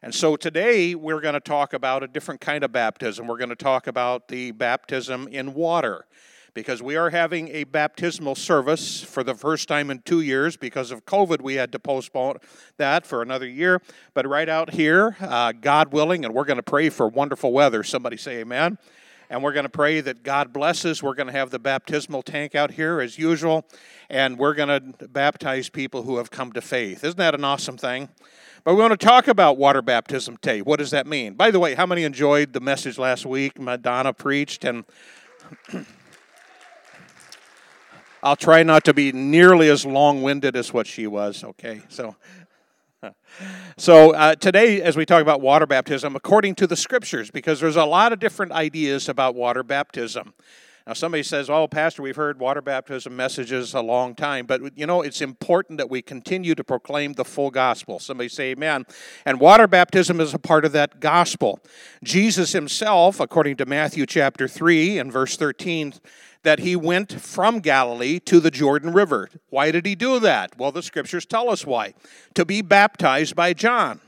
And so today we're going to talk about a different kind of baptism. We're going to talk about the baptism in water because we are having a baptismal service for the first time in two years. Because of COVID, we had to postpone that for another year. But right out here, uh, God willing, and we're going to pray for wonderful weather. Somebody say amen. And we're going to pray that God blesses. We're going to have the baptismal tank out here as usual. And we're going to baptize people who have come to faith. Isn't that an awesome thing? But we want to talk about water baptism today. What does that mean? By the way, how many enjoyed the message last week? Madonna preached, and I'll try not to be nearly as long winded as what she was, okay? So. So, uh, today, as we talk about water baptism, according to the scriptures, because there's a lot of different ideas about water baptism. Now, somebody says, Oh, Pastor, we've heard water baptism messages a long time, but you know, it's important that we continue to proclaim the full gospel. Somebody say, Amen. And water baptism is a part of that gospel. Jesus himself, according to Matthew chapter 3 and verse 13, that he went from Galilee to the Jordan River. Why did he do that? Well, the scriptures tell us why. To be baptized by John.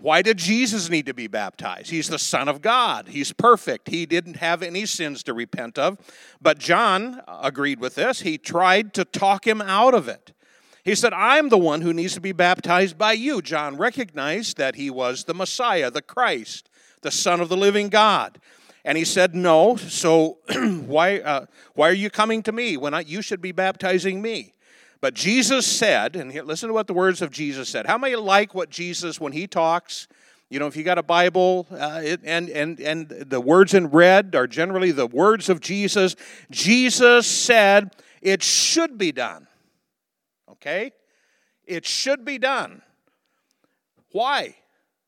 Why did Jesus need to be baptized? He's the Son of God. He's perfect. He didn't have any sins to repent of. But John agreed with this. He tried to talk him out of it. He said, I'm the one who needs to be baptized by you. John recognized that he was the Messiah, the Christ, the Son of the living God. And he said, No, so why, uh, why are you coming to me when I, you should be baptizing me? But Jesus said, and here, listen to what the words of Jesus said. How many like what Jesus, when he talks, you know, if you got a Bible uh, it, and, and, and the words in red are generally the words of Jesus, Jesus said, It should be done. Okay? It should be done. Why?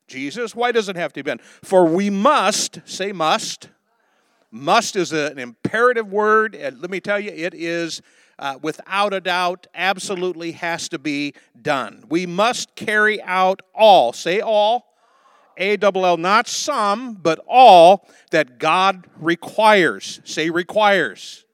Jesus? Why does it have to be done? For we must, say must. Must is an imperative word. And let me tell you, it is uh, without a doubt, absolutely has to be done. We must carry out all, say all, A double L, not some, but all that God requires. Say requires.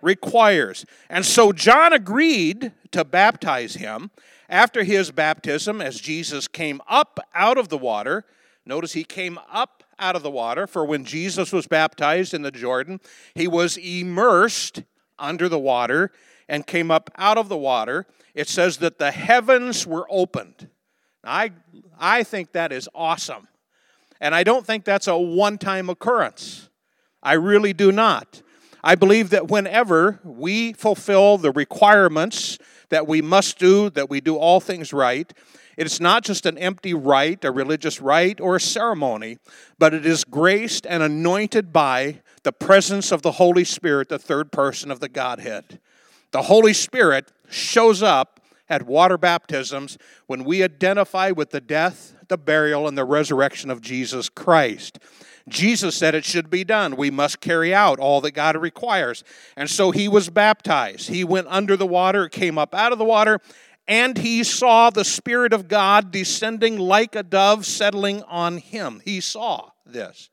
Requires. And so John agreed to baptize him after his baptism, as Jesus came up out of the water, notice he came up out of the water, for when Jesus was baptized in the Jordan, he was immersed under the water and came up out of the water. It says that the heavens were opened. I, I think that is awesome. And I don't think that's a one time occurrence. I really do not. I believe that whenever we fulfill the requirements that we must do, that we do all things right. It's not just an empty rite, a religious rite, or a ceremony, but it is graced and anointed by the presence of the Holy Spirit, the third person of the Godhead. The Holy Spirit shows up at water baptisms when we identify with the death, the burial, and the resurrection of Jesus Christ. Jesus said it should be done. We must carry out all that God requires. And so he was baptized. He went under the water, came up out of the water, and he saw the Spirit of God descending like a dove settling on him. He saw this.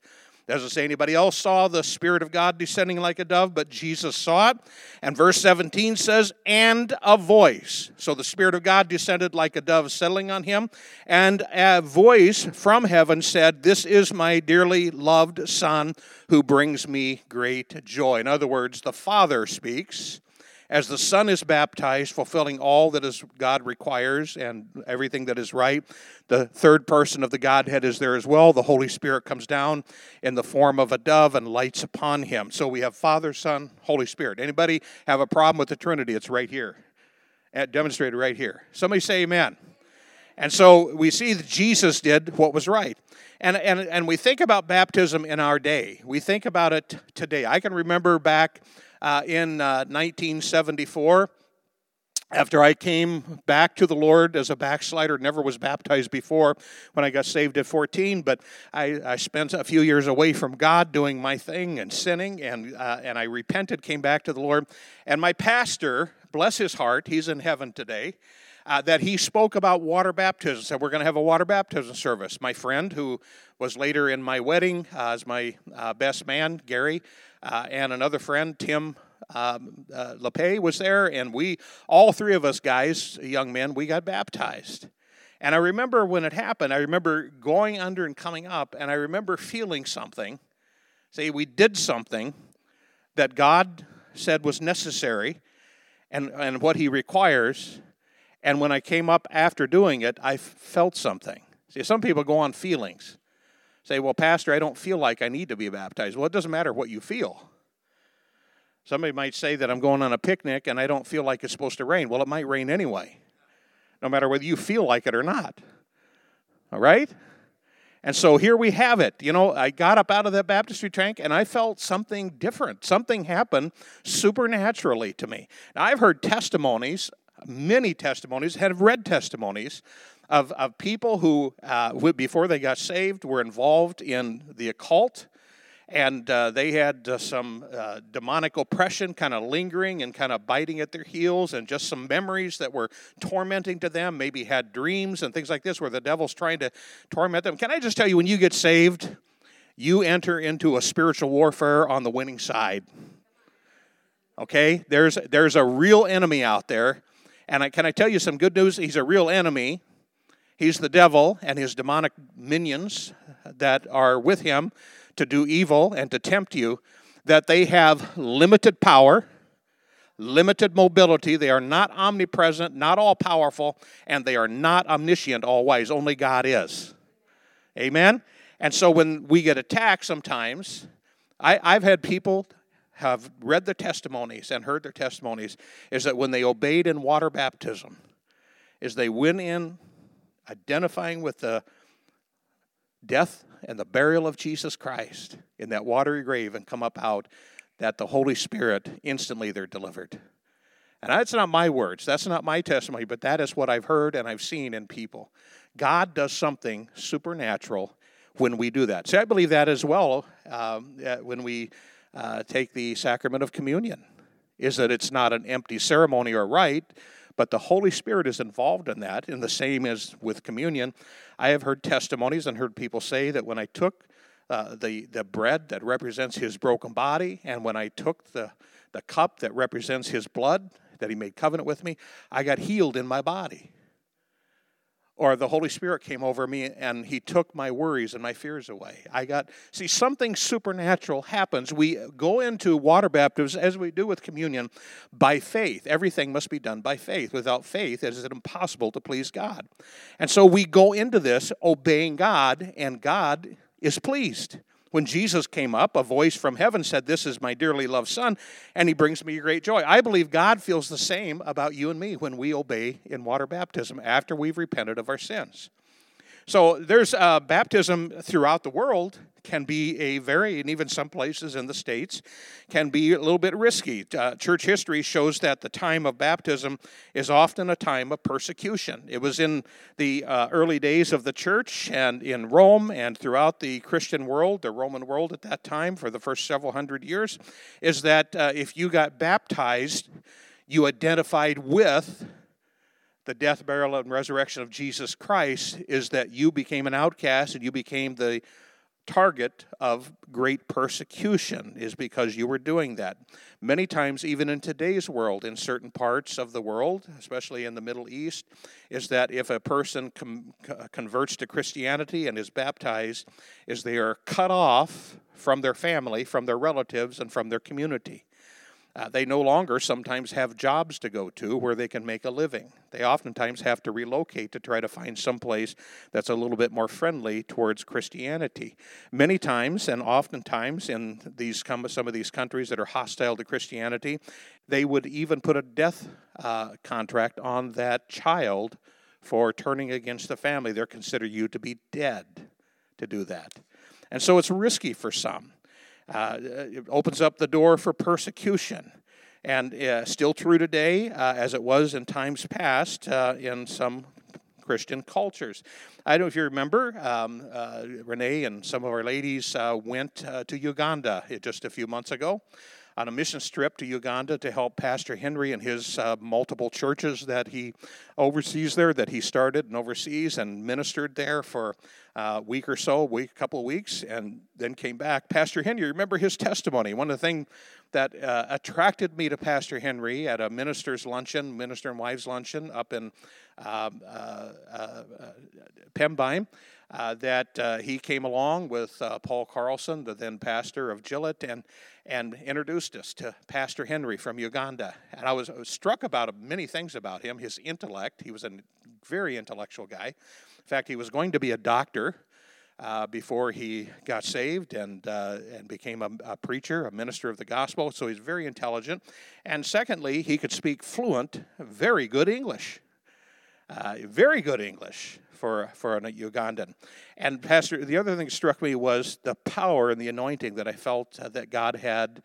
Doesn't say anybody else saw the Spirit of God descending like a dove, but Jesus saw it. And verse 17 says, and a voice. So the Spirit of God descended like a dove settling on him. And a voice from heaven said, This is my dearly loved Son who brings me great joy. In other words, the Father speaks as the Son is baptized, fulfilling all that is God requires and everything that is right, the third person of the Godhead is there as well. The Holy Spirit comes down in the form of a dove and lights upon him. So we have Father, Son, Holy Spirit. Anybody have a problem with the Trinity? It's right here, demonstrated right here. Somebody say Amen. And so we see that Jesus did what was right. And, and, and we think about baptism in our day. We think about it today. I can remember back uh, in uh, 1974 after I came back to the Lord as a backslider, never was baptized before when I got saved at 14, but I, I spent a few years away from God doing my thing and sinning, and, uh, and I repented, came back to the Lord. And my pastor, bless his heart, he's in heaven today, uh, that he spoke about water baptism. Said, We're going to have a water baptism service. My friend, who was later in my wedding uh, as my uh, best man, Gary, uh, and another friend, Tim um, uh, LePay, was there, and we, all three of us guys, young men, we got baptized. And I remember when it happened, I remember going under and coming up, and I remember feeling something. Say, we did something that God said was necessary and, and what He requires. And when I came up after doing it, I felt something. See, some people go on feelings. Say, well, Pastor, I don't feel like I need to be baptized. Well, it doesn't matter what you feel. Somebody might say that I'm going on a picnic and I don't feel like it's supposed to rain. Well, it might rain anyway, no matter whether you feel like it or not. All right? And so here we have it. You know, I got up out of that baptistry tank and I felt something different. Something happened supernaturally to me. Now, I've heard testimonies, many testimonies, have read testimonies of, of people who, uh, before they got saved, were involved in the occult and uh, they had uh, some uh, demonic oppression kind of lingering and kind of biting at their heels, and just some memories that were tormenting to them. Maybe had dreams and things like this where the devil's trying to torment them. Can I just tell you, when you get saved, you enter into a spiritual warfare on the winning side. Okay, there's there's a real enemy out there, and I, can I tell you some good news? He's a real enemy. He's the devil and his demonic minions that are with him to do evil and to tempt you, that they have limited power, limited mobility. They are not omnipresent, not all powerful, and they are not omniscient always. Only God is. Amen? And so when we get attacked sometimes, I, I've had people have read the testimonies and heard their testimonies is that when they obeyed in water baptism, is they went in identifying with the death and the burial of Jesus Christ in that watery grave and come up out, that the Holy Spirit instantly they're delivered. And that's not my words, that's not my testimony, but that is what I've heard and I've seen in people. God does something supernatural when we do that. See, I believe that as well um, when we uh, take the sacrament of communion, is that it's not an empty ceremony or rite, but the Holy Spirit is involved in that, in the same as with communion. I have heard testimonies and heard people say that when I took uh, the, the bread that represents his broken body, and when I took the, the cup that represents his blood, that he made covenant with me, I got healed in my body or the Holy Spirit came over me and He took my worries and my fears away. I got, see, something supernatural happens. We go into water baptism, as we do with communion, by faith. Everything must be done by faith. Without faith, it is impossible to please God. And so we go into this obeying God, and God is pleased. When Jesus came up, a voice from heaven said, This is my dearly loved Son, and he brings me great joy. I believe God feels the same about you and me when we obey in water baptism after we've repented of our sins. So there's uh, baptism throughout the world can be a very, and even some places in the States, can be a little bit risky. Uh, church history shows that the time of baptism is often a time of persecution. It was in the uh, early days of the church and in Rome and throughout the Christian world, the Roman world at that time for the first several hundred years, is that uh, if you got baptized, you identified with the death, burial, and resurrection of Jesus Christ is that you became an outcast and you became the target of great persecution is because you were doing that. Many times, even in today's world, in certain parts of the world, especially in the Middle East, is that if a person com- converts to Christianity and is baptized, is they are cut off from their family, from their relatives, and from their community. Uh, they no longer sometimes have jobs to go to where they can make a living. They oftentimes have to relocate to try to find some place that's a little bit more friendly towards Christianity. Many times, and oftentimes in these some of these countries that are hostile to Christianity, they would even put a death uh, contract on that child for turning against the family. They're consider you to be dead to do that, and so it's risky for some. Uh, it opens up the door for persecution. And uh, still true today, uh, as it was in times past uh, in some Christian cultures. I don't know if you remember, um, uh, Renee and some of our ladies uh, went to Uganda just a few months ago on a mission trip to Uganda to help Pastor Henry and his uh, multiple churches that he oversees there, that he started and oversees and ministered there for uh, week or so, week, a couple of weeks, and then came back. Pastor Henry, remember his testimony. One of the things that uh, attracted me to Pastor Henry at a minister's luncheon, minister and wives luncheon up in um, uh, uh, Pembine, uh, that uh, he came along with Paul Carlson, the then pastor of Gillett, and and introduced us to Pastor Henry from Uganda. And I was, I was struck about many things about him. His intellect, he was a very intellectual guy. In fact, he was going to be a doctor uh, before he got saved and, uh, and became a, a, preacher, a minister of the gospel. So he's very intelligent. And secondly, he could speak fluent, very good English. Uh, very good English for, for a Ugandan. And Pastor, the other thing that struck me was the power and the anointing that I felt uh, that God had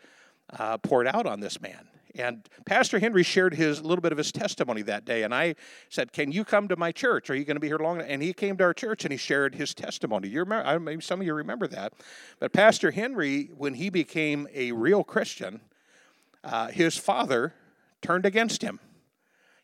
uh, poured out on this man. And Pastor Henry shared his little bit of his testimony that day, and I said, "Can you come to my church? Are you going to be here long?" And he came to our church and he shared his testimony. You remember? I Maybe some of you remember that. But Pastor Henry, when he became a real Christian, uh, his father turned against him.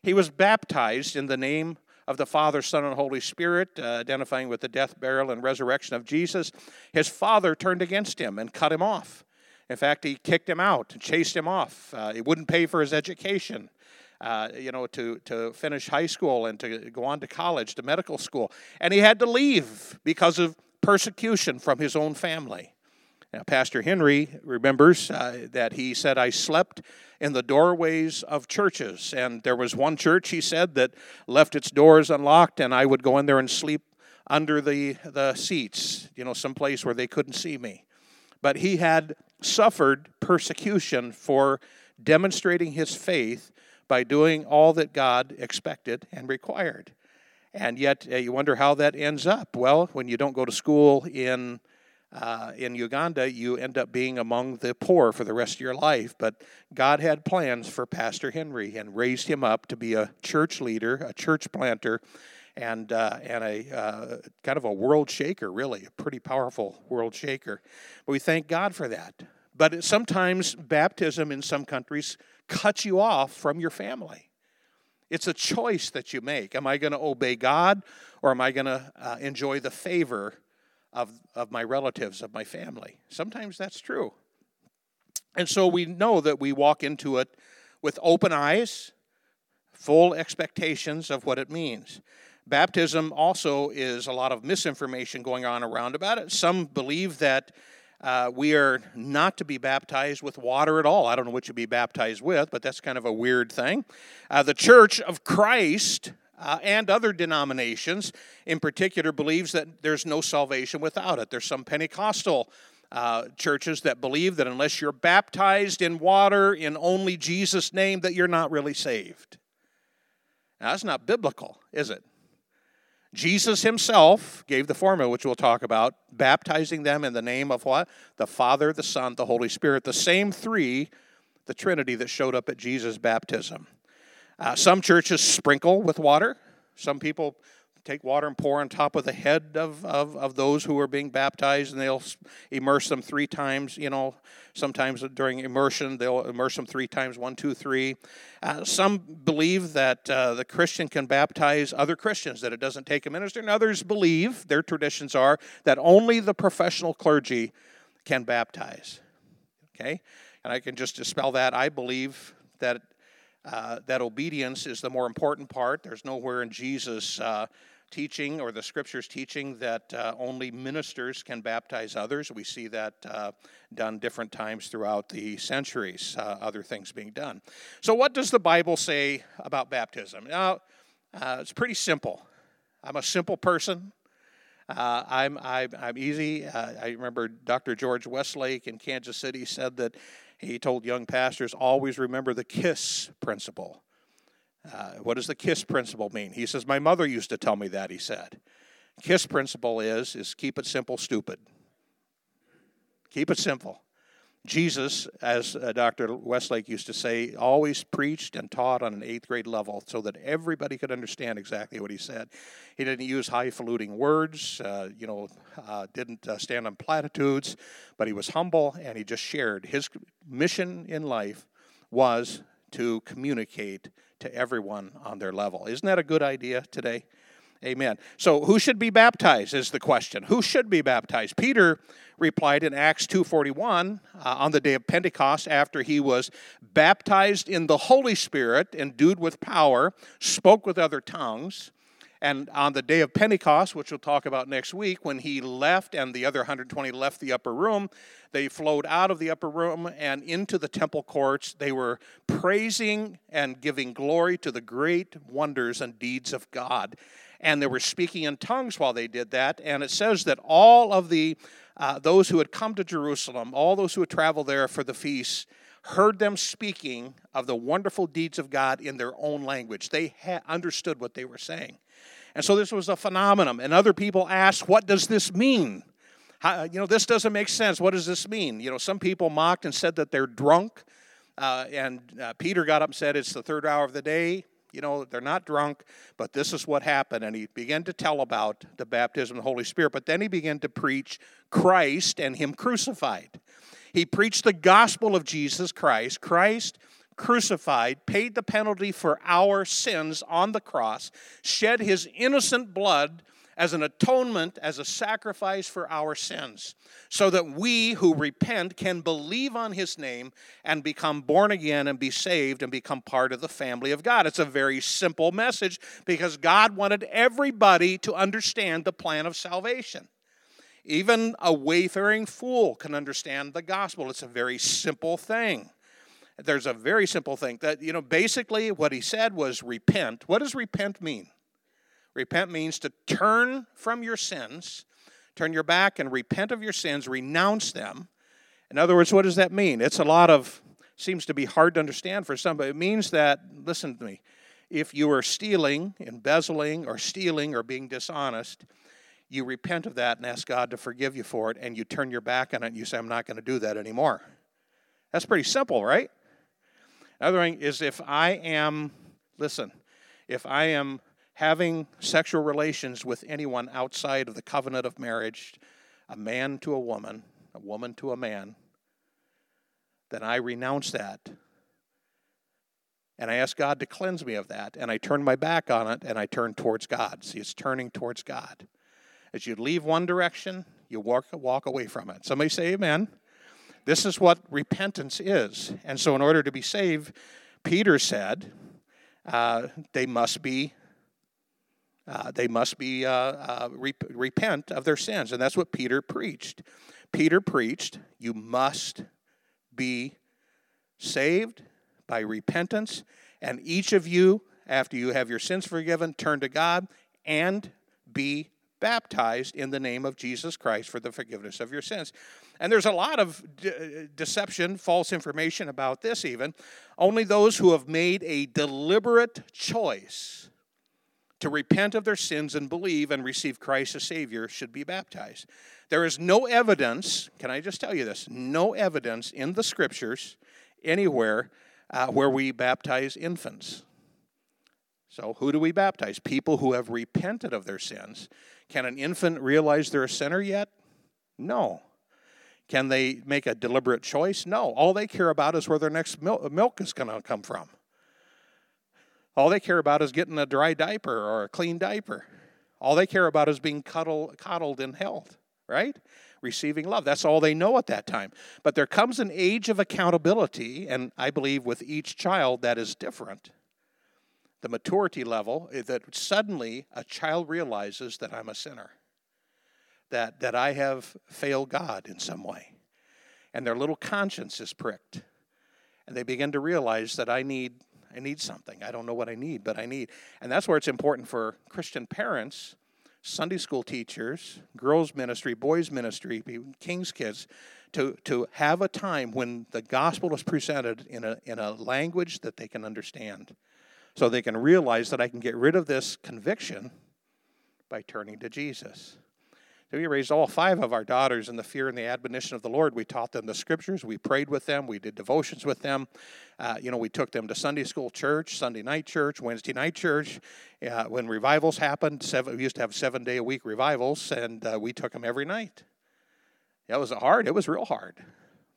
He was baptized in the name of the Father, Son, and Holy Spirit, uh, identifying with the death, burial, and resurrection of Jesus. His father turned against him and cut him off. In fact, he kicked him out and chased him off. Uh, he wouldn't pay for his education. Uh, you know, to, to finish high school and to go on to college, to medical school. And he had to leave because of persecution from his own family. Now, Pastor Henry remembers uh, that he said, I slept in the doorways of churches. And there was one church, he said, that left its doors unlocked, and I would go in there and sleep under the, the seats, you know, someplace where they couldn't see me. But he had suffered persecution for demonstrating his faith by doing all that God expected and required. And yet, uh, you wonder how that ends up. Well, when you don't go to school in uh, in Uganda, you end up being among the poor for the rest of your life. But God had plans for Pastor Henry and raised him up to be a church leader, a church planter, and uh, and a uh, kind of a world shaker, really, a pretty powerful world shaker. But we thank God for that. But sometimes baptism in some countries cuts you off from your family. It's a choice that you make. Am I going to obey God or am I going to uh, enjoy the favor of, of my relatives, of my family? Sometimes that's true. And so we know that we walk into it with open eyes, full expectations of what it means. Baptism also is a lot of misinformation going on around about it. Some believe that uh, we are not to be baptized with water at all. I don't know what you'd be baptized with, but that's kind of a weird thing. Uh, the Church of Christ uh, and other denominations, in particular, believes that there's no salvation without it. There's some Pentecostal uh, churches that believe that unless you're baptized in water in only Jesus' name, that you're not really saved. Now, that's not biblical, is it? Jesus himself gave the formula, which we'll talk about, baptizing them in the name of what? The Father, the Son, the Holy Spirit. The same three, the Trinity that showed up at Jesus' baptism. Uh, some churches sprinkle with water. Some people take water and pour on top of the head of, of, of those who are being baptized, and they'll immerse them three times. You know, sometimes during immersion, they'll immerse them three times one, two, three. Uh, some believe that uh, the Christian can baptize other Christians, that it doesn't take a minister, and others believe, their traditions are, that only the professional clergy can baptize. Okay? And I can just dispel that. I believe that uh, that obedience is the more important part. There's nowhere in Jesus' uh, teaching or the scriptures teaching that uh, only ministers can baptize others. We see that uh, done different times throughout the centuries, uh, other things being done. So, what does the Bible say about baptism? Now, uh, it's pretty simple. I'm a simple person. Uh, I'm, I'm, I'm easy. Uh, I remember Dr. George Westlake in Kansas City said that he told young pastors always remember the KISS principle. Uh, what does the KISS principle mean? He says, My mother used to tell me that, he said. KISS principle is, is keep it simple, stupid. Keep it simple. Jesus, as uh, Dr. Westlake used to say, always preached and taught on an eighth grade level so that everybody could understand exactly what he said. He didn't use highfalutin words, uh, you know, uh, didn't uh, stand on platitudes, but he was humble and he just shared. His mission in life was to communicate to everyone on their level. Isn't that a good idea today? Amen. So who should be baptized is the question. Who should be baptized? Peter replied in Acts 2:41 uh, on the day of Pentecost after he was baptized in the Holy Spirit endued with power, spoke with other tongues. And on the day of Pentecost, which we'll talk about next week, when he left and the other 120 left the upper room, they flowed out of the upper room and into the temple courts. They were praising and giving glory to the great wonders and deeds of God. And they were speaking in tongues while they did that. And it says that all of the uh, those who had come to Jerusalem, all those who had traveled there for the feast, heard them speaking of the wonderful deeds of God in their own language. They had understood what they were saying. And so this was a phenomenon. And other people asked, What does this mean? How, you know, this doesn't make sense. What does this mean? You know, some people mocked and said that they're drunk. Uh, and uh, Peter got up and said, It's the third hour of the day. You know, they're not drunk, but this is what happened. And he began to tell about the baptism of the Holy Spirit. But then he began to preach Christ and Him crucified. He preached the gospel of Jesus Christ. Christ crucified, paid the penalty for our sins on the cross, shed his innocent blood as an atonement, as a sacrifice for our sins, so that we who repent can believe on his name and become born again and be saved and become part of the family of God. It's a very simple message because God wanted everybody to understand the plan of salvation. Even a wayfaring fool can understand the gospel. It's a very simple thing there's a very simple thing that, you know, basically what he said was repent. What does repent mean? Repent means to turn from your sins, turn your back and repent of your sins, renounce them. In other words, what does that mean? It's a lot of, seems to be hard to understand for some, but it means that, listen to me, if you are stealing, embezzling, or stealing, or being dishonest, you repent of that and ask God to forgive you for it, and you turn your back on it and you say, I'm not going to do that anymore. That's pretty simple, right? Another thing is if I am, listen, if I am having sexual relations with anyone outside of the covenant of marriage, a man to a woman, a woman to a man, then I renounce that. And I ask God to cleanse me of that. And I turn my back on it and I turn towards God. See, it's turning towards God. As you leave one direction, you walk, walk away from it. Somebody say amen. This is what repentance is. And so, in order to be saved, Peter said, uh, they must be. Uh, they must be uh, uh rep- repent of their sins, and that's what Peter preached. Peter preached, "You must be saved by repentance, and each of you, after you have your sins forgiven, turn to God and be baptized in the name of Jesus Christ for the forgiveness of your sins. And there's a lot of de- deception, false information about this, even. Only those who have made a deliberate choice to repent of their sins and believe and receive Christ as Savior should be baptized. There is no evidence, can I just tell you this? No evidence in the scriptures anywhere uh, where we baptize infants. So, who do we baptize? People who have repented of their sins can an infant realize they're a sinner yet? No. Can they make a deliberate choice? No. All they care about is where their next milk is going to come from. All they care about is getting a dry diaper or a clean diaper. All they care about is being cuddled, coddled and held, right? Receiving love. That's all they know at that time. But there comes an age of accountability, and I believe with each child that is different the maturity level eh, that suddenly a child realizes that I'm a sinner, that, that I have failed God in some way. And their little conscience is pricked. And they begin to realize that I need, I need something. I don't know what I need, but I need. And that's where it's important for Christian parents, Sunday school teachers, girls' ministry, boys' ministry, King's kids, to, to have a time when the gospel is presented in a, in a language that they can understand so they can realize that I can get rid of this conviction by turning to Jesus. So we raised all five of our daughters in the fear and the admonition of the Lord. We taught them the scriptures. We prayed with them. We did devotions with them. Uh, you know, we took them to Sunday school church, Sunday night church, Wednesday night church. Uh, when revivals happened, seven, we used to have seven day a week revivals, and uh, we took them every night. It was hard. It was real hard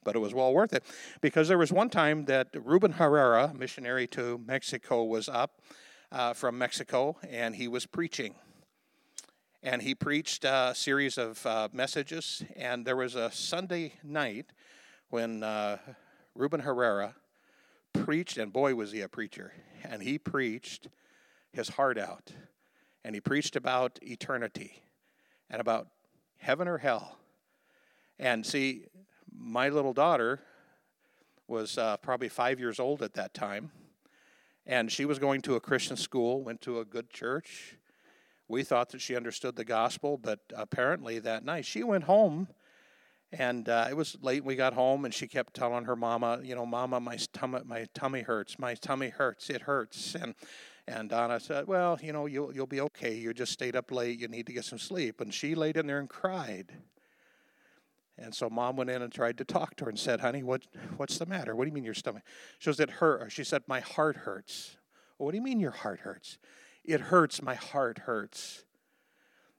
but it was well worth it because there was one time that Ruben Herrera, missionary to Mexico, was up uh, from Mexico and he was preaching. and he preached a series of uh, messages. And there was a Sunday night when uh, Ruben Herrera preached, and boy, was he a preacher. And he preached his heart out. And he preached about eternity and about heaven or hell. And see, my little daughter was uh, probably five years old at that time. And she was going to a Christian school, went to a good church. We thought that she understood the gospel, but apparently that night she went home and uh, it was late. We got home, and she kept telling her mama, "You know, mama, my tummy, my tummy hurts. My tummy hurts. It hurts." And and Donna said, "Well, you know, you'll you'll be okay. You just stayed up late. You need to get some sleep." And she laid in there and cried. And so mom went in and tried to talk to her and said, "Honey, what what's the matter? What do you mean your stomach?" She said, "It hurt." She said, "My heart hurts." What do you mean your heart hurts? It hurts. My heart hurts.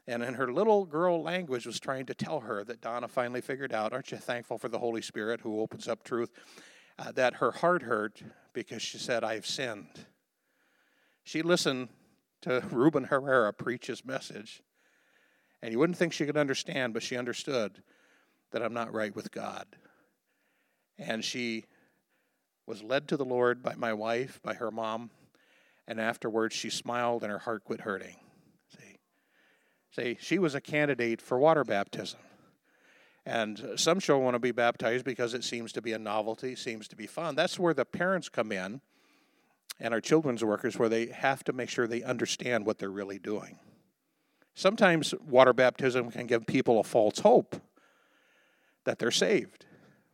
And in her little girl language was trying to tell her that Donna finally figured out, aren't you thankful for the Holy Spirit who opens up truth? Uh, that her heart hurt because she said, I've sinned. She listened to Ruben Herrera preach his message, and you wouldn't think she could understand, but she understood that I'm not right with God. And she was led to the Lord by my wife, by her mom, and afterwards she smiled and her heart quit hurting. See, See, she was a candidate for water baptism. And some children want to be baptized because it seems to be a novelty, seems to be fun. That's where the parents come in and our children's workers, where they have to make sure they understand what they're really doing. Sometimes water baptism can give people a false hope that they're saved.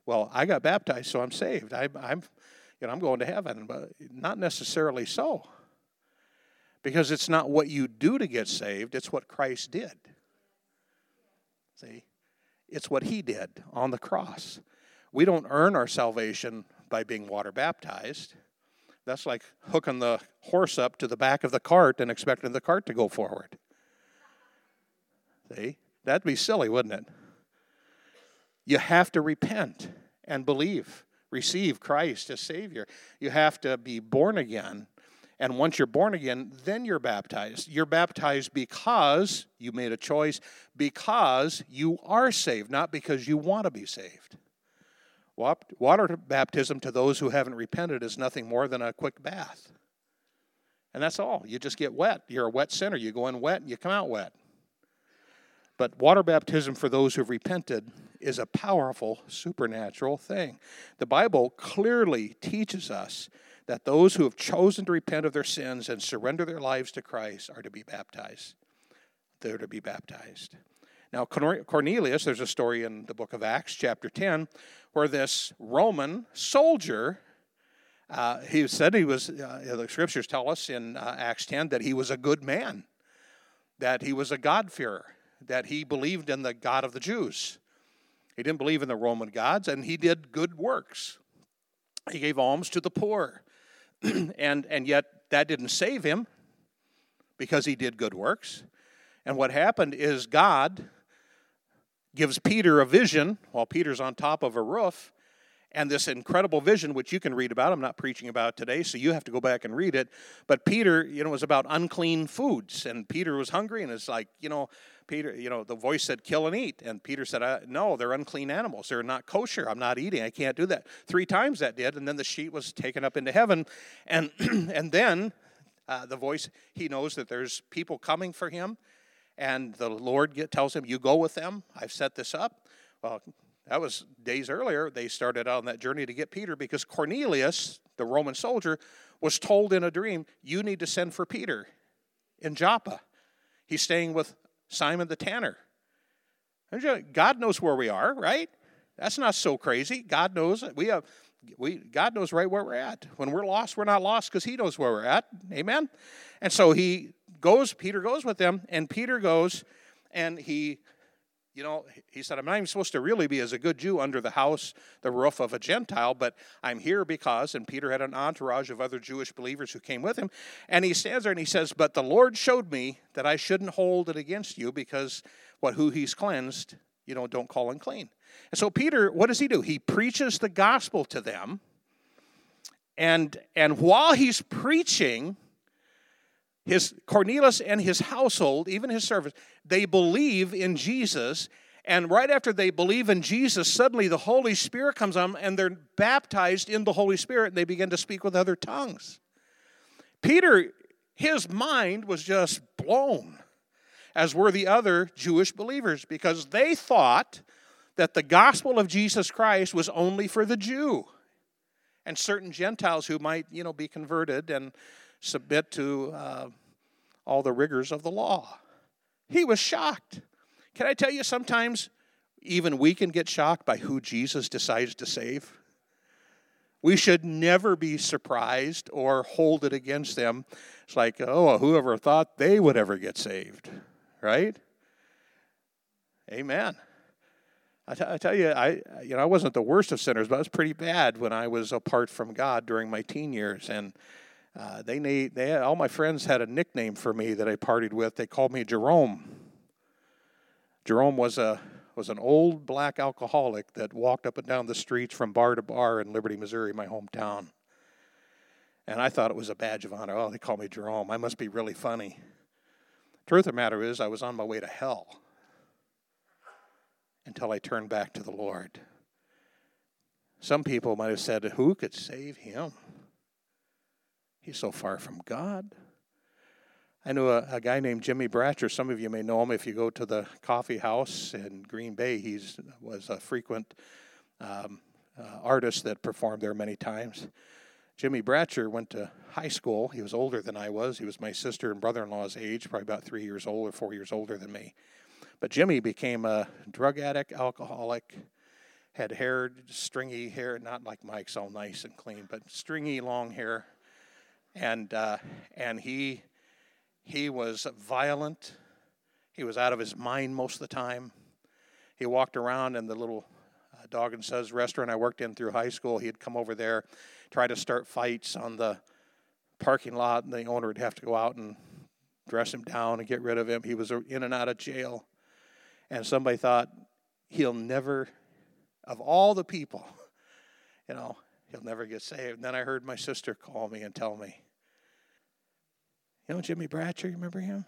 Well, I got baptized, so I'm saved. I, I'm, you know, I'm going to heaven, but not necessarily so. Because it's not what you do to get saved, it's what Christ did. See? It's what he did on the cross. We don't earn our salvation by being water baptized. That's like hooking the horse up to the back of the cart and expecting the cart to go forward. See? That'd be silly, wouldn't it? You have to repent and believe, receive Christ as Savior. You have to be born again and once you're born again, then you're baptized. You're baptized because you made a choice, because you are saved, not because you want to be saved. Water baptism to those who haven't repented is nothing more than a quick bath. And that's all. You just get wet. You're a wet sinner. You go in wet and you come out wet. But water baptism for those who've repented is a powerful supernatural thing. The Bible clearly teaches us that those who have chosen to repent of their sins and surrender their lives to Christ are to be baptized. They're to be baptized. Now, Cornelius, there's a story in the book of Acts, chapter 10, where this Roman soldier, uh, he said he was, uh, the scriptures tell us in uh, Acts 10 that he was a good man, that he was a God-fearer, that he believed in the God of the Jews. He didn't believe in the Roman gods, and he did good works. He gave alms to the poor. and, and yet that didn't save him because he did good works. And what happened is God gives Peter a vision while Peter's on top of a roof. And this incredible vision, which you can read about, I'm not preaching about today, so you have to go back and read it. But Peter, you know, was about unclean foods. And Peter was hungry, and it's like, you know, Peter, you know, the voice said, kill and eat. And Peter said, no, they're unclean animals. They're not kosher. I'm not eating. I can't do that. Three times that did. And then the sheet was taken up into heaven. And, and then uh, the voice, he knows that there's people coming for him. And the Lord get, tells him, you go with them. I've set this up. Well, that was days earlier. They started out on that journey to get Peter because Cornelius, the Roman soldier, was told in a dream, you need to send for Peter in Joppa. He's staying with Simon the tanner. God knows where we are, right? That's not so crazy. God knows we have we God knows right where we're at. When we're lost, we're not lost because He knows where we're at. Amen. And so he goes. Peter goes with them, and Peter goes, and he you know, he said, I'm not even supposed to really be as a good Jew under the house, the roof of a Gentile, but I'm here because, and Peter had an entourage of other Jewish believers who came with him. And he stands there and he says, But the Lord showed me that I shouldn't hold it against you because what who he's cleansed, you know, don't call unclean. And so Peter, what does he do? He preaches the gospel to them. And and while he's preaching, his Cornelius and his household, even his servants, they believe in Jesus. And right after they believe in Jesus, suddenly the Holy Spirit comes on and they're baptized in the Holy Spirit and they begin to speak with other tongues. Peter, his mind was just blown, as were the other Jewish believers, because they thought that the gospel of Jesus Christ was only for the Jew and certain Gentiles who might, you know, be converted and submit to uh, all the rigors of the law. He was shocked. Can I tell you, sometimes even we can get shocked by who Jesus decides to save. We should never be surprised or hold it against them. It's like, oh, whoever thought they would ever get saved, right? Amen. I, t- I tell you, I you know I wasn't the worst of sinners, but I was pretty bad when I was apart from God during my teen years, and uh, they need they had, all my friends had a nickname for me that I partied with. They called me Jerome. Jerome was a was an old black alcoholic that walked up and down the streets from bar to bar in Liberty, Missouri, my hometown. And I thought it was a badge of honor. Oh, they call me Jerome. I must be really funny. Truth of the matter is, I was on my way to hell until I turned back to the Lord. Some people might have said, Who could save him? He's so far from God. I knew a, a, guy named Jimmy Bratcher. Some of you may know him if you go to the coffee house in Green Bay. He was a frequent um, uh, artist that performed there many times. Jimmy Bratcher went to high school. He was older than I was. He was my sister and brother in law's age, probably about three years old or four years older than me. But Jimmy became a drug addict, alcoholic, had hair, stringy hair, not like Mike's all nice and clean, but stringy long hair. And, uh, and he, he was violent. He was out of his mind most of the time. He walked around in the little uh, Dog and Suds restaurant I worked in through high school. He'd come over there, try to start fights on the parking lot, and the owner would have to go out and dress him down and get rid of him. He was in and out of jail. And somebody thought, he'll never, of all the people, you know, he'll never get saved. And then I heard my sister call me and tell me, you know Jimmy Bratcher, you remember him?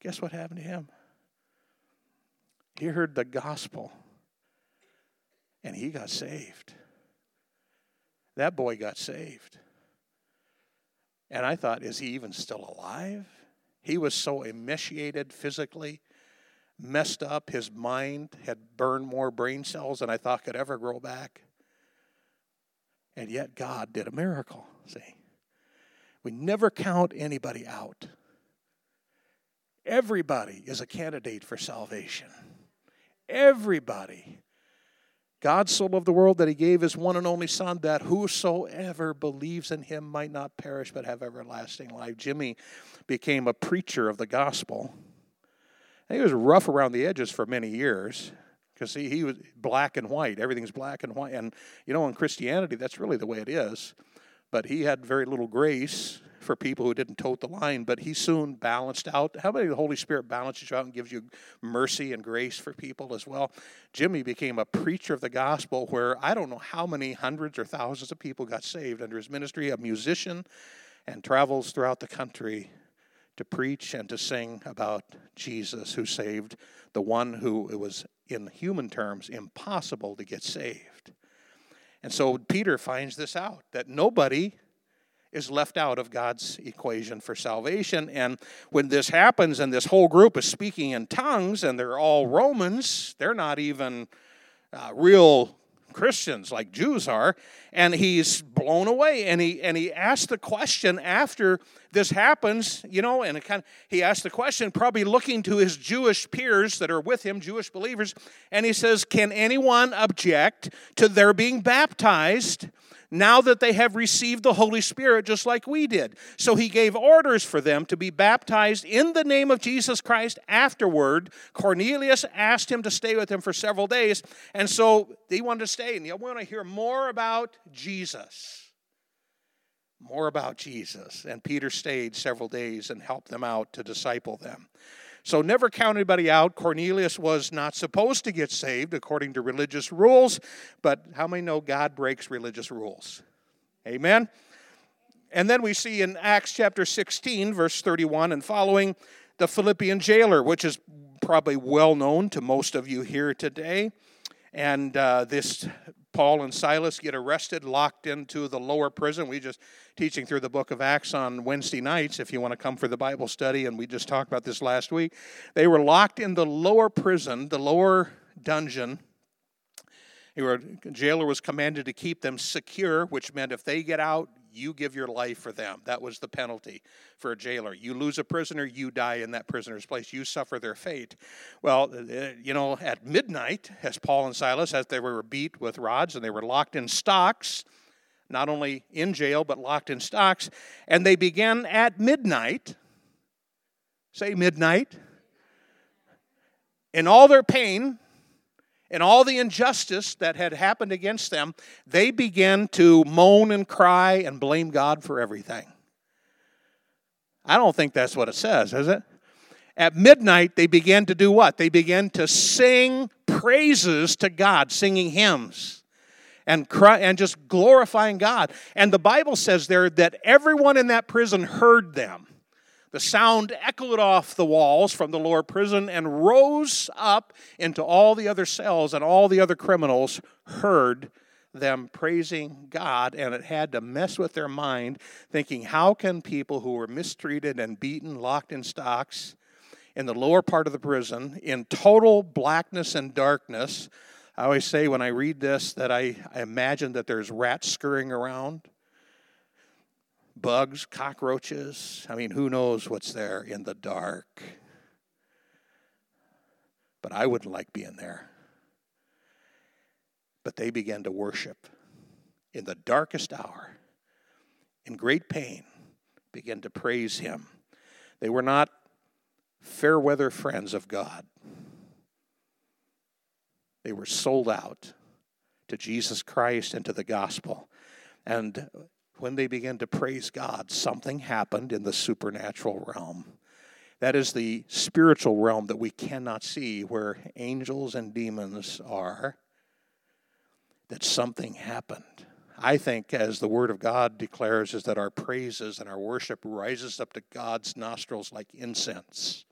Guess what happened to him? He heard the gospel and he got saved. That boy got saved. And I thought, is he even still alive? He was so emaciated physically messed up. His mind had burned more brain cells than I thought could ever grow back. And yet God did a miracle, see. We never count anybody out. Everybody is a candidate for salvation. Everybody. God so loved the world that he gave his one and only Son, that whosoever believes in him might not perish but have everlasting life. Jimmy became a preacher of the gospel he was rough around the edges for many years because he, he was black and white. Everything's black and white. And, you know, in Christianity, that's really the way it is. But he had very little grace for people who didn't tote the line, but he soon balanced out. How many the Holy Spirit balances you out and gives you mercy and grace for people as well? Jimmy became a preacher of the gospel where I don't know how many hundreds or thousands of people got saved under his ministry, a musician, and travels throughout the country to preach and to sing about Jesus who saved the one who it was, in human terms, impossible to get saved. And so Peter finds this out that nobody is left out of God's equation for salvation. And when this happens and this whole group is speaking in tongues and they're all Romans, they're not even uh, real Christians like Jews are, and he's blown away. And he and he asked the question after this happens, you know, and kind of, he asked the question, probably looking to his Jewish peers that are with him, Jewish believers, and he says, Can anyone object to their being baptized? Now that they have received the Holy Spirit just like we did. So he gave orders for them to be baptized in the name of Jesus Christ afterward. Cornelius asked him to stay with him for several days, and so he wanted to stay. And you want to hear more about Jesus. More about Jesus. And Peter stayed several days and helped them out to disciple them. So never count anybody out. Cornelius was not supposed to get saved according to religious rules, but how many know God breaks religious rules? Amen? And then we see in Acts chapter 16, verse 31 and following, the Philippian jailer, which is probably well known to most of you here today. And uh, this Paul and Silas get arrested, locked into the lower prison. We just teaching through the book of Acts on Wednesday nights if you want to come for the Bible study, and we just talked about this last week. They were locked in the lower prison, the lower dungeon. The jailer was commanded to keep them secure, which meant if they get out, you give your life for them. That was the penalty for a jailer. You lose a prisoner, you die in that prisoner's place. You suffer their fate. Well, uh, you know, at midnight, as Paul and Silas, as they were beat with rods and they were locked in stocks, not only in jail, but locked in stocks, and they began at midnight. Say midnight. In all their pain, and all the injustice that had happened against them, they began to moan and cry and blame God for everything. I don't think that's what it says, is it? At midnight, they began to do what? They began to sing praises to God, singing hymns and cry, and just glorifying God. And the Bible says there that everyone in that prison heard them. The sound echoed off the walls from the lower prison and rose up into all the other cells, and all the other criminals heard them praising God, and it had to mess with their mind, thinking, how can people who were mistreated and beaten, locked in stocks in the lower part of the prison, in total blackness and darkness? I always say when I read this that I, I imagine that there's rats scurrying around bugs, cockroaches. I mean, who knows what's there in the dark? But I wouldn't like being there. But they began to worship in the darkest hour, in great pain, began to praise Him. They were not fair weather friends of God, they were sold out to Jesus Christ and to the gospel. And when they began to praise God, something happened in the supernatural realm. That is the spiritual realm that we cannot see, where angels and demons are. That something happened. I think, as the Word of God declares, is that our praises and our worship rises up to God's nostrils like incense.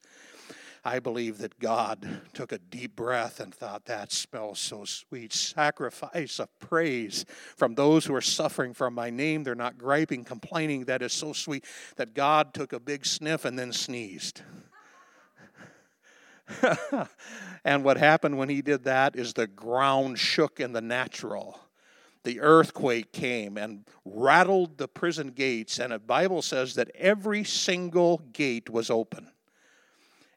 I believe that God took a deep breath and thought, that smells so sweet. Sacrifice of praise from those who are suffering from my name. They're not griping, complaining. That is so sweet that God took a big sniff and then sneezed. and what happened when he did that is the ground shook in the natural the earthquake came and rattled the prison gates, and the Bible says that every single gate was open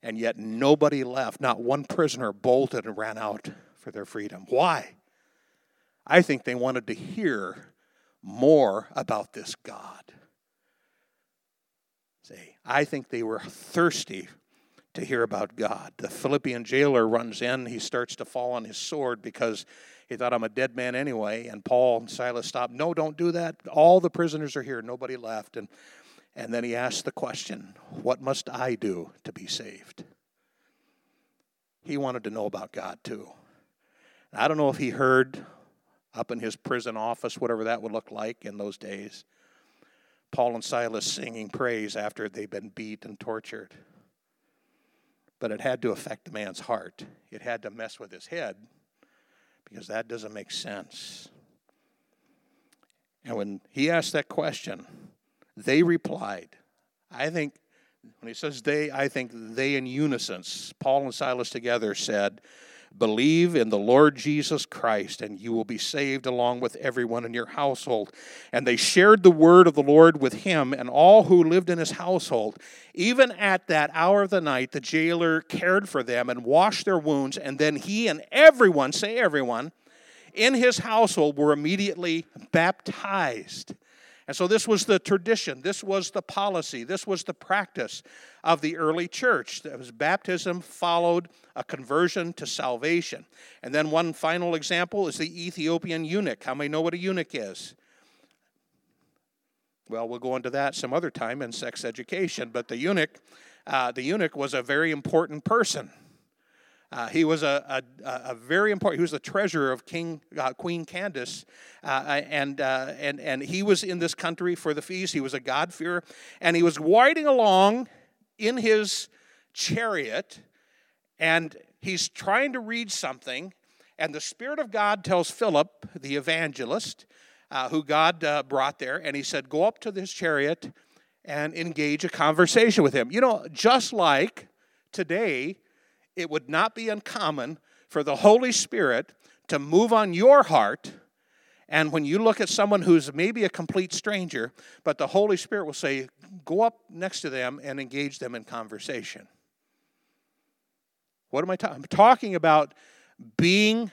and yet nobody left. Not one prisoner bolted and ran out for their freedom. Why? I think they wanted to hear more about this God. See, I think they were thirsty to hear about God. The Philippian jailer runs in, he starts to fall on his sword because he thought I'm a dead man anyway. And Paul and Silas stop. No, don't do that. All the prisoners are here. Nobody left. And and then he asked the question, What must I do to be saved? He wanted to know about God too. I don't know if he heard up in his prison office, whatever that would look like in those days, Paul and Silas singing praise after they'd been beat and tortured. But it had to affect the man's heart, it had to mess with his head because that doesn't make sense. And when he asked that question, they replied. I think when he says they, I think they in unison, Paul and Silas together said, Believe in the Lord Jesus Christ, and you will be saved along with everyone in your household. And they shared the word of the Lord with him and all who lived in his household. Even at that hour of the night, the jailer cared for them and washed their wounds, and then he and everyone, say everyone, in his household were immediately baptized. And so this was the tradition, this was the policy, this was the practice of the early church. That was baptism followed a conversion to salvation. And then one final example is the Ethiopian eunuch. How many know what a eunuch is? Well, we'll go into that some other time in sex education, but the eunuch, uh, the eunuch was a very important person. Uh, he was a, a, a, very important. He was the treasurer of King uh, Queen Candace, uh, and uh, and and he was in this country for the feast. He was a God-fearer, and he was riding along in his chariot, and he's trying to read something, and the Spirit of God tells Philip, the evangelist, uh, who God uh, brought there, and he said, "Go up to this chariot and engage a conversation with him." You know, just like today it would not be uncommon for the Holy Spirit to move on your heart. And when you look at someone who's maybe a complete stranger, but the Holy Spirit will say, go up next to them and engage them in conversation. What am I talking? I'm talking about being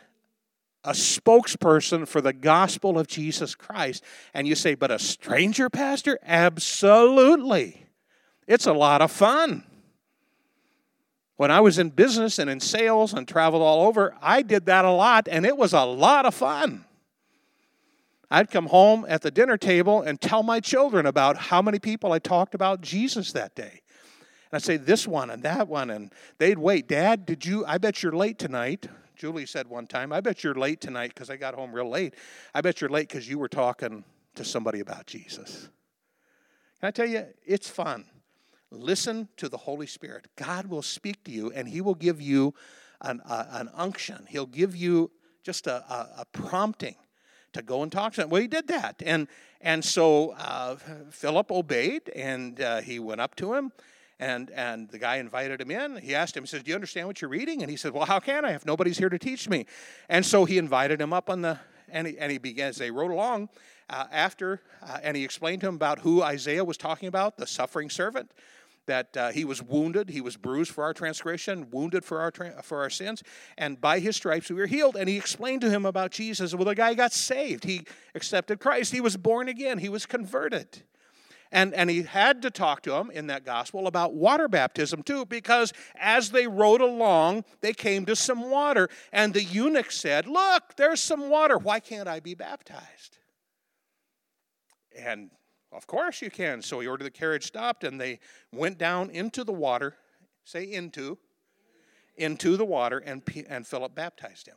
a spokesperson for the gospel of Jesus Christ. And you say, but a stranger pastor? Absolutely. It's a lot of fun. When I was in business and in sales and traveled all over, I did that a lot, and it was a lot of fun. I'd come home at the dinner table and tell my children about how many people I talked about Jesus that day. And I'd say this one and that one, and they'd wait. Dad, did you? I bet you're late tonight. Julie said one time, I bet you're late tonight because I got home real late. I bet you're late because you were talking to somebody about Jesus. Can I tell you, it's fun. Listen to the Holy Spirit. God will speak to you and He will give you an, uh, an unction. He'll give you just a, a, a, prompting to go and talk to him. Well, he did that. And, and so uh, Philip obeyed and uh, he went up to him. And, and the guy invited him in. He asked him, he says, Do you understand what you're reading? And he said, Well, how can I if nobody's here to teach me? And so he invited him up on the, and he, and he began, as they rode along, uh, after, uh, and he explained to him about who Isaiah was talking about, the suffering servant that uh, he was wounded, he was bruised for our transgression, wounded for our tra- for our sins, and by his stripes we were healed. And he explained to him about Jesus. Well, the guy got saved. He accepted Christ. He was born again. He was converted. And, and he had to talk to him in that gospel about water baptism too, because as they rode along, they came to some water. And the eunuch said, Look, there's some water. Why can't I be baptized? And of course you can. So he ordered the carriage stopped and they went down into the water. Say into. Into the water and, and Philip baptized him.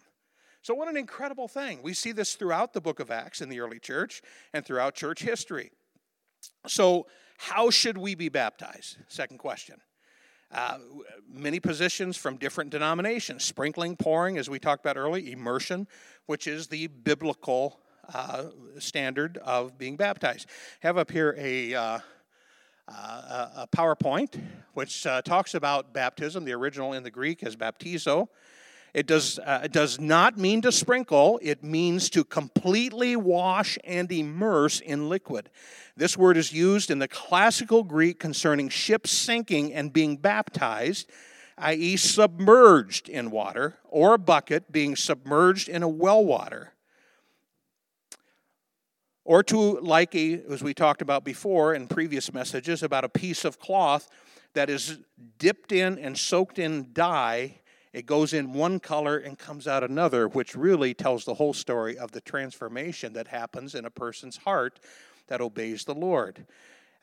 So, what an incredible thing. We see this throughout the book of Acts in the early church and throughout church history. So, how should we be baptized? Second question. Uh, many positions from different denominations sprinkling, pouring, as we talked about earlier, immersion, which is the biblical uh, standard of being baptized. Have up here a, uh, uh, a PowerPoint which uh, talks about baptism. The original in the Greek is baptizo. It does, uh, it does not mean to sprinkle, it means to completely wash and immerse in liquid. This word is used in the classical Greek concerning ships sinking and being baptized, i.e., submerged in water, or a bucket being submerged in a well water or to like a as we talked about before in previous messages about a piece of cloth that is dipped in and soaked in dye. It goes in one color and comes out another which really tells the whole story of the transformation that happens in a person's heart that obeys the lord.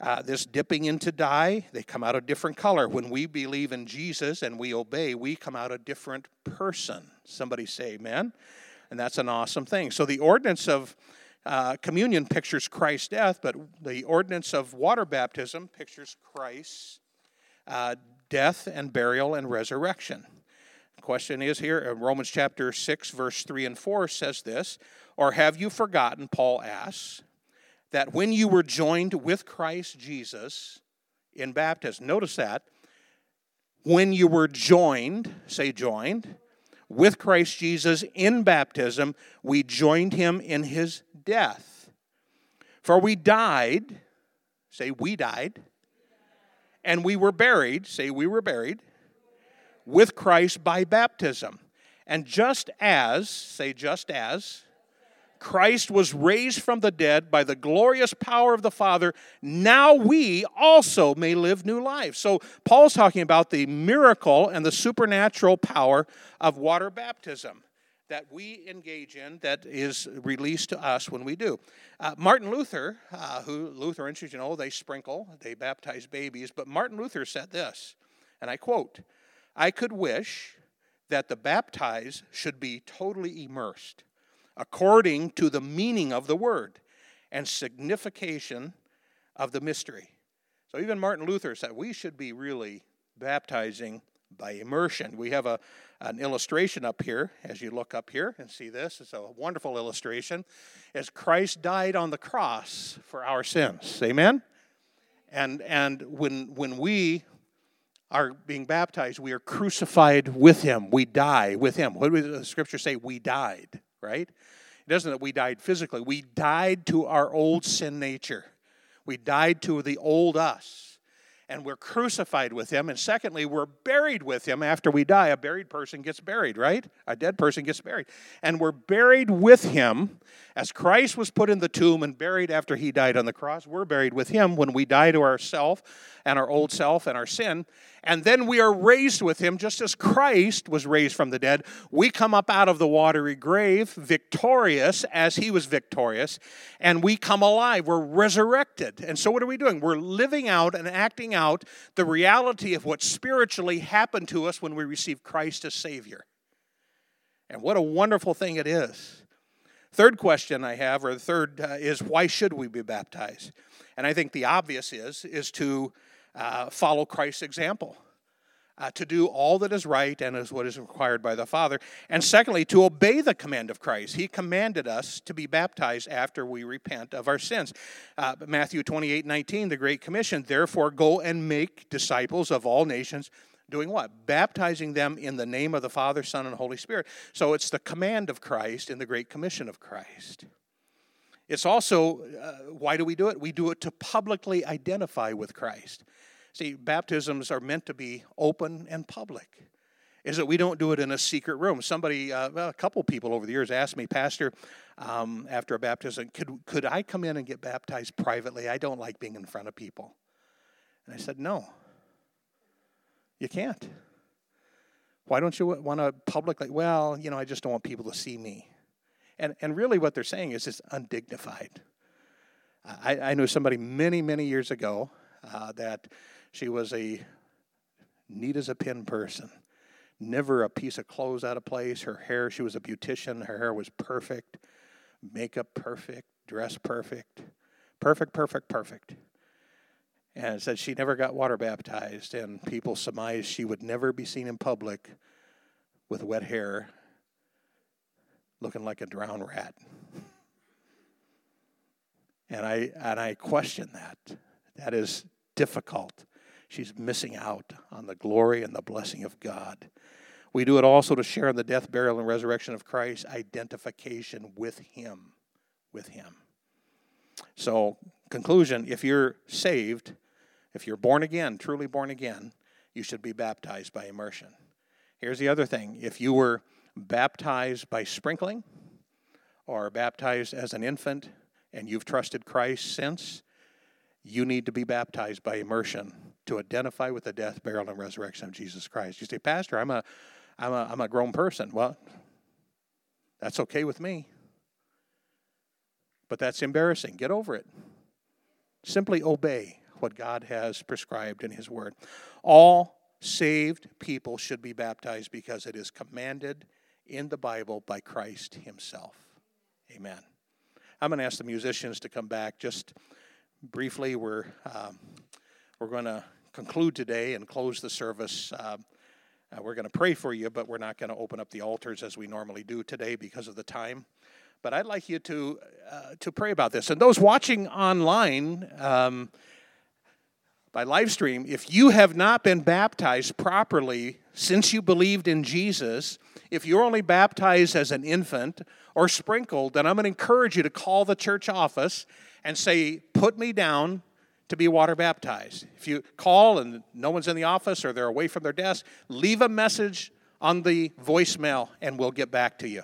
Uh, this dipping into dye they come out a different color. When we believe in jesus and we obey we come out a different person. Somebody say amen. And that's an awesome thing. So the ordinance of uh, communion pictures Christ's death, but the ordinance of water baptism pictures Christ's uh, death and burial and resurrection. The question is here, uh, Romans chapter 6, verse 3 and 4 says this Or have you forgotten, Paul asks, that when you were joined with Christ Jesus in baptism, notice that, when you were joined, say joined, with Christ Jesus in baptism, we joined him in his death. For we died, say, we died, and we were buried, say, we were buried, with Christ by baptism. And just as, say, just as, Christ was raised from the dead by the glorious power of the Father, now we also may live new lives. So, Paul's talking about the miracle and the supernatural power of water baptism that we engage in that is released to us when we do. Uh, Martin Luther, uh, who Lutherans, you know, they sprinkle, they baptize babies, but Martin Luther said this, and I quote, I could wish that the baptized should be totally immersed according to the meaning of the word and signification of the mystery. So even Martin Luther said we should be really baptizing by immersion. We have a, an illustration up here as you look up here and see this. It's a wonderful illustration as Christ died on the cross for our sins. Amen? And, and when, when we are being baptized, we are crucified with him. We die with him. What does the scripture say? We died, right? It doesn't that we died physically. We died to our old sin nature. We died to the old us and we're crucified with him. And secondly, we're buried with him after we die. A buried person gets buried, right? A dead person gets buried. And we're buried with him as Christ was put in the tomb and buried after he died on the cross. We're buried with him when we die to ourself and our old self and our sin. And then we are raised with him just as Christ was raised from the dead. We come up out of the watery grave victorious as he was victorious, and we come alive. We're resurrected. And so, what are we doing? We're living out and acting out the reality of what spiritually happened to us when we received Christ as Savior. And what a wonderful thing it is. Third question I have, or the third, uh, is why should we be baptized? And I think the obvious is is to uh, follow Christ's example. Uh, to do all that is right and is what is required by the Father. And secondly, to obey the command of Christ. He commanded us to be baptized after we repent of our sins. Uh, Matthew 28 19, the Great Commission, therefore go and make disciples of all nations. Doing what? Baptizing them in the name of the Father, Son, and Holy Spirit. So it's the command of Christ in the Great Commission of Christ. It's also, uh, why do we do it? We do it to publicly identify with Christ. See, baptisms are meant to be open and public. Is that we don't do it in a secret room. Somebody, uh, well, a couple people over the years asked me, Pastor, um, after a baptism, could, could I come in and get baptized privately? I don't like being in front of people. And I said, No, you can't. Why don't you want to publicly? Well, you know, I just don't want people to see me. And, and really, what they're saying is it's undignified. I, I knew somebody many, many years ago uh, that she was a neat as a pin person. Never a piece of clothes out of place. Her hair, she was a beautician. Her hair was perfect. Makeup perfect. Dress perfect. Perfect, perfect, perfect. And said she never got water baptized, and people surmised she would never be seen in public with wet hair looking like a drowned rat. And I and I question that. That is difficult she's missing out on the glory and the blessing of God. We do it also to share in the death, burial, and resurrection of Christ, identification with Him. With Him. So, conclusion if you're saved, if you're born again, truly born again, you should be baptized by immersion. Here's the other thing if you were baptized by sprinkling or baptized as an infant and you've trusted Christ since, you need to be baptized by immersion to identify with the death, burial, and resurrection of Jesus Christ. You say, Pastor, I'm a, I'm a, I'm a grown person. Well, that's okay with me. But that's embarrassing. Get over it. Simply obey what God has prescribed in His Word. All saved people should be baptized because it is commanded in the Bible by Christ Himself. Amen. I'm going to ask the musicians to come back just briefly. We're um, we're going to conclude today and close the service. Uh, uh, we're going to pray for you, but we're not going to open up the altars as we normally do today because of the time. But I'd like you to uh, to pray about this. And those watching online um, by live stream, if you have not been baptized properly since you believed in Jesus, if you're only baptized as an infant or sprinkled, then I'm going to encourage you to call the church office and say, "Put me down to be water baptized. If you call and no one's in the office or they're away from their desk, leave a message on the voicemail and we'll get back to you.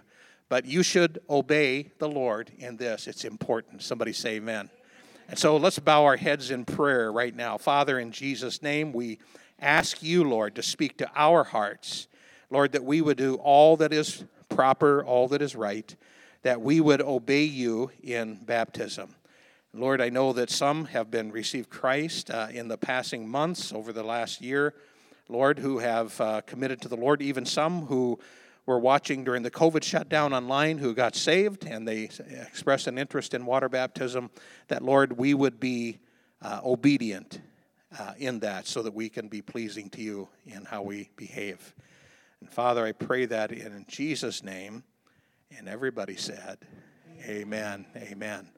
But you should obey the Lord in this. It's important. Somebody say amen. And so let's bow our heads in prayer right now. Father, in Jesus' name, we ask you, Lord, to speak to our hearts. Lord, that we would do all that is proper, all that is right, that we would obey you in baptism. Lord, I know that some have been received Christ uh, in the passing months over the last year. Lord, who have uh, committed to the Lord, even some who were watching during the COVID shutdown online who got saved and they expressed an interest in water baptism, that, Lord, we would be uh, obedient uh, in that so that we can be pleasing to you in how we behave. And Father, I pray that in Jesus' name. And everybody said, Amen. Amen.